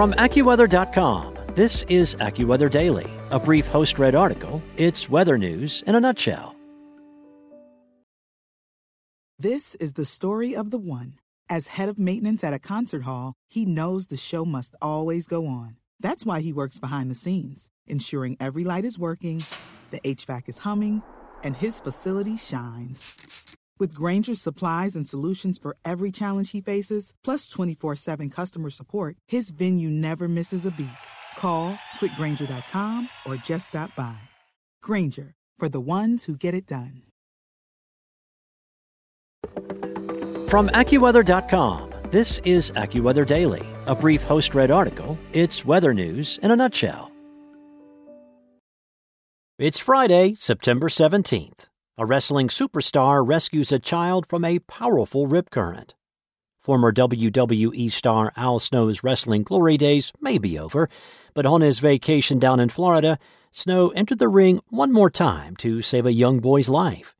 From AccuWeather.com, this is AccuWeather Daily, a brief host read article. It's weather news in a nutshell. This is the story of the one. As head of maintenance at a concert hall, he knows the show must always go on. That's why he works behind the scenes, ensuring every light is working, the HVAC is humming, and his facility shines. With Grainger's supplies and solutions for every challenge he faces, plus 24 7 customer support, his venue never misses a beat. Call quickgranger.com or just stop by. Grainger, for the ones who get it done. From AccuWeather.com, this is AccuWeather Daily, a brief host read article. It's weather news in a nutshell. It's Friday, September 17th. A wrestling superstar rescues a child from a powerful rip current. Former WWE star Al Snow's wrestling glory days may be over, but on his vacation down in Florida, Snow entered the ring one more time to save a young boy's life.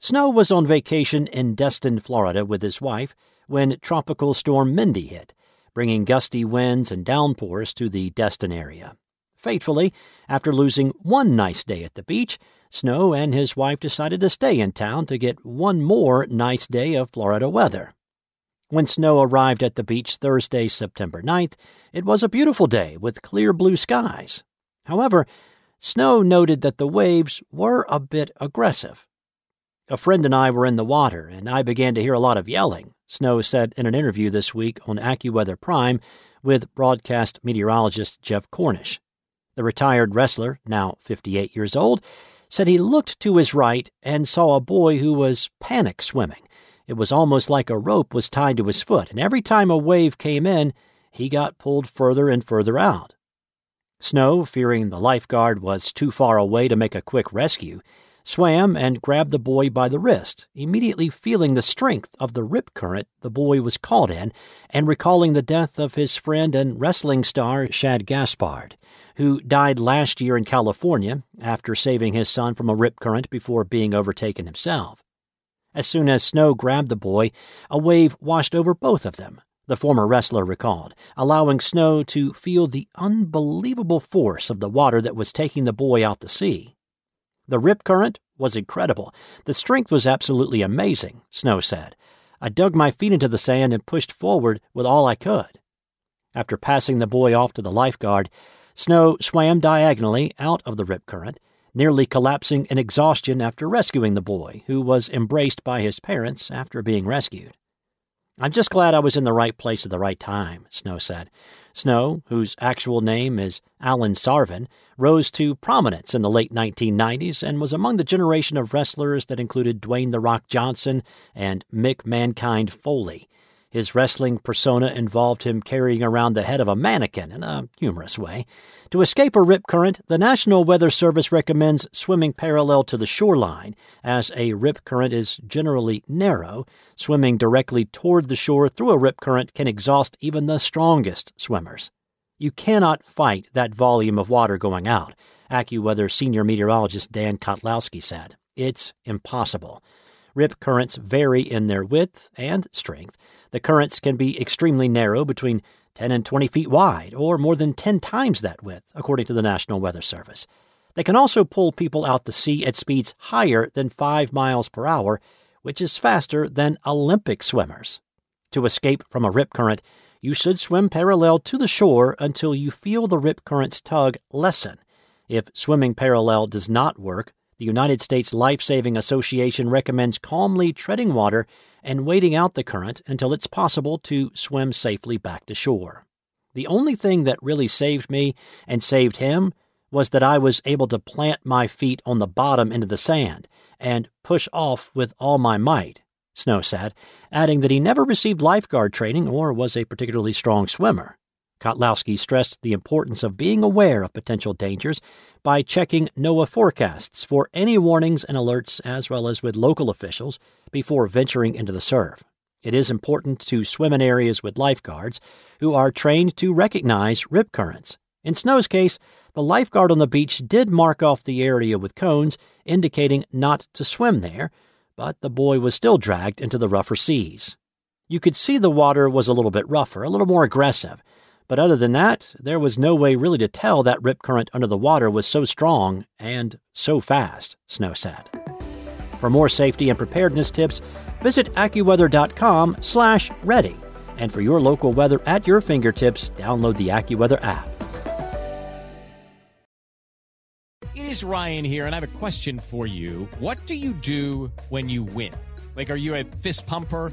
Snow was on vacation in Destin, Florida with his wife when Tropical Storm Mindy hit, bringing gusty winds and downpours to the Destin area. Fatefully, after losing one nice day at the beach, Snow and his wife decided to stay in town to get one more nice day of Florida weather. When Snow arrived at the beach Thursday, September 9th, it was a beautiful day with clear blue skies. However, Snow noted that the waves were a bit aggressive. A friend and I were in the water, and I began to hear a lot of yelling, Snow said in an interview this week on AccuWeather Prime with broadcast meteorologist Jeff Cornish. The retired wrestler, now 58 years old, said he looked to his right and saw a boy who was panic swimming. It was almost like a rope was tied to his foot, and every time a wave came in, he got pulled further and further out. Snow, fearing the lifeguard was too far away to make a quick rescue, swam and grabbed the boy by the wrist, immediately feeling the strength of the rip current the boy was caught in and recalling the death of his friend and wrestling star Shad Gaspard who died last year in California after saving his son from a rip current before being overtaken himself. As soon as Snow grabbed the boy, a wave washed over both of them, the former wrestler recalled, allowing Snow to feel the unbelievable force of the water that was taking the boy out to sea. The rip current was incredible. The strength was absolutely amazing, Snow said. I dug my feet into the sand and pushed forward with all I could. After passing the boy off to the lifeguard, Snow swam diagonally out of the rip current, nearly collapsing in exhaustion after rescuing the boy, who was embraced by his parents after being rescued. I'm just glad I was in the right place at the right time, Snow said. Snow, whose actual name is Allen Sarven, rose to prominence in the late 1990s and was among the generation of wrestlers that included Dwayne The Rock Johnson and Mick Mankind Foley. His wrestling persona involved him carrying around the head of a mannequin in a humorous way. To escape a rip current, the National Weather Service recommends swimming parallel to the shoreline, as a rip current is generally narrow. Swimming directly toward the shore through a rip current can exhaust even the strongest swimmers. You cannot fight that volume of water going out, AccuWeather senior meteorologist Dan Kottlowski said. It's impossible. Rip currents vary in their width and strength. The currents can be extremely narrow, between 10 and 20 feet wide, or more than 10 times that width, according to the National Weather Service. They can also pull people out to sea at speeds higher than 5 miles per hour, which is faster than Olympic swimmers. To escape from a rip current, you should swim parallel to the shore until you feel the rip current's tug lessen. If swimming parallel does not work, the United States Life Saving Association recommends calmly treading water and waiting out the current until it's possible to swim safely back to shore. The only thing that really saved me and saved him was that I was able to plant my feet on the bottom into the sand and push off with all my might, Snow said, adding that he never received lifeguard training or was a particularly strong swimmer. Kottlowski stressed the importance of being aware of potential dangers by checking NOAA forecasts for any warnings and alerts, as well as with local officials, before venturing into the surf. It is important to swim in areas with lifeguards who are trained to recognize rip currents. In Snow's case, the lifeguard on the beach did mark off the area with cones, indicating not to swim there, but the boy was still dragged into the rougher seas. You could see the water was a little bit rougher, a little more aggressive, But other than that, there was no way really to tell that rip current under the water was so strong and so fast, Snow said. For more safety and preparedness tips, visit AccuWeather.com/ready. And for your local weather at your fingertips, download the AccuWeather app. It is Ryan here, and I have a question for you. What do you do when you win? Like, are you a fist pumper?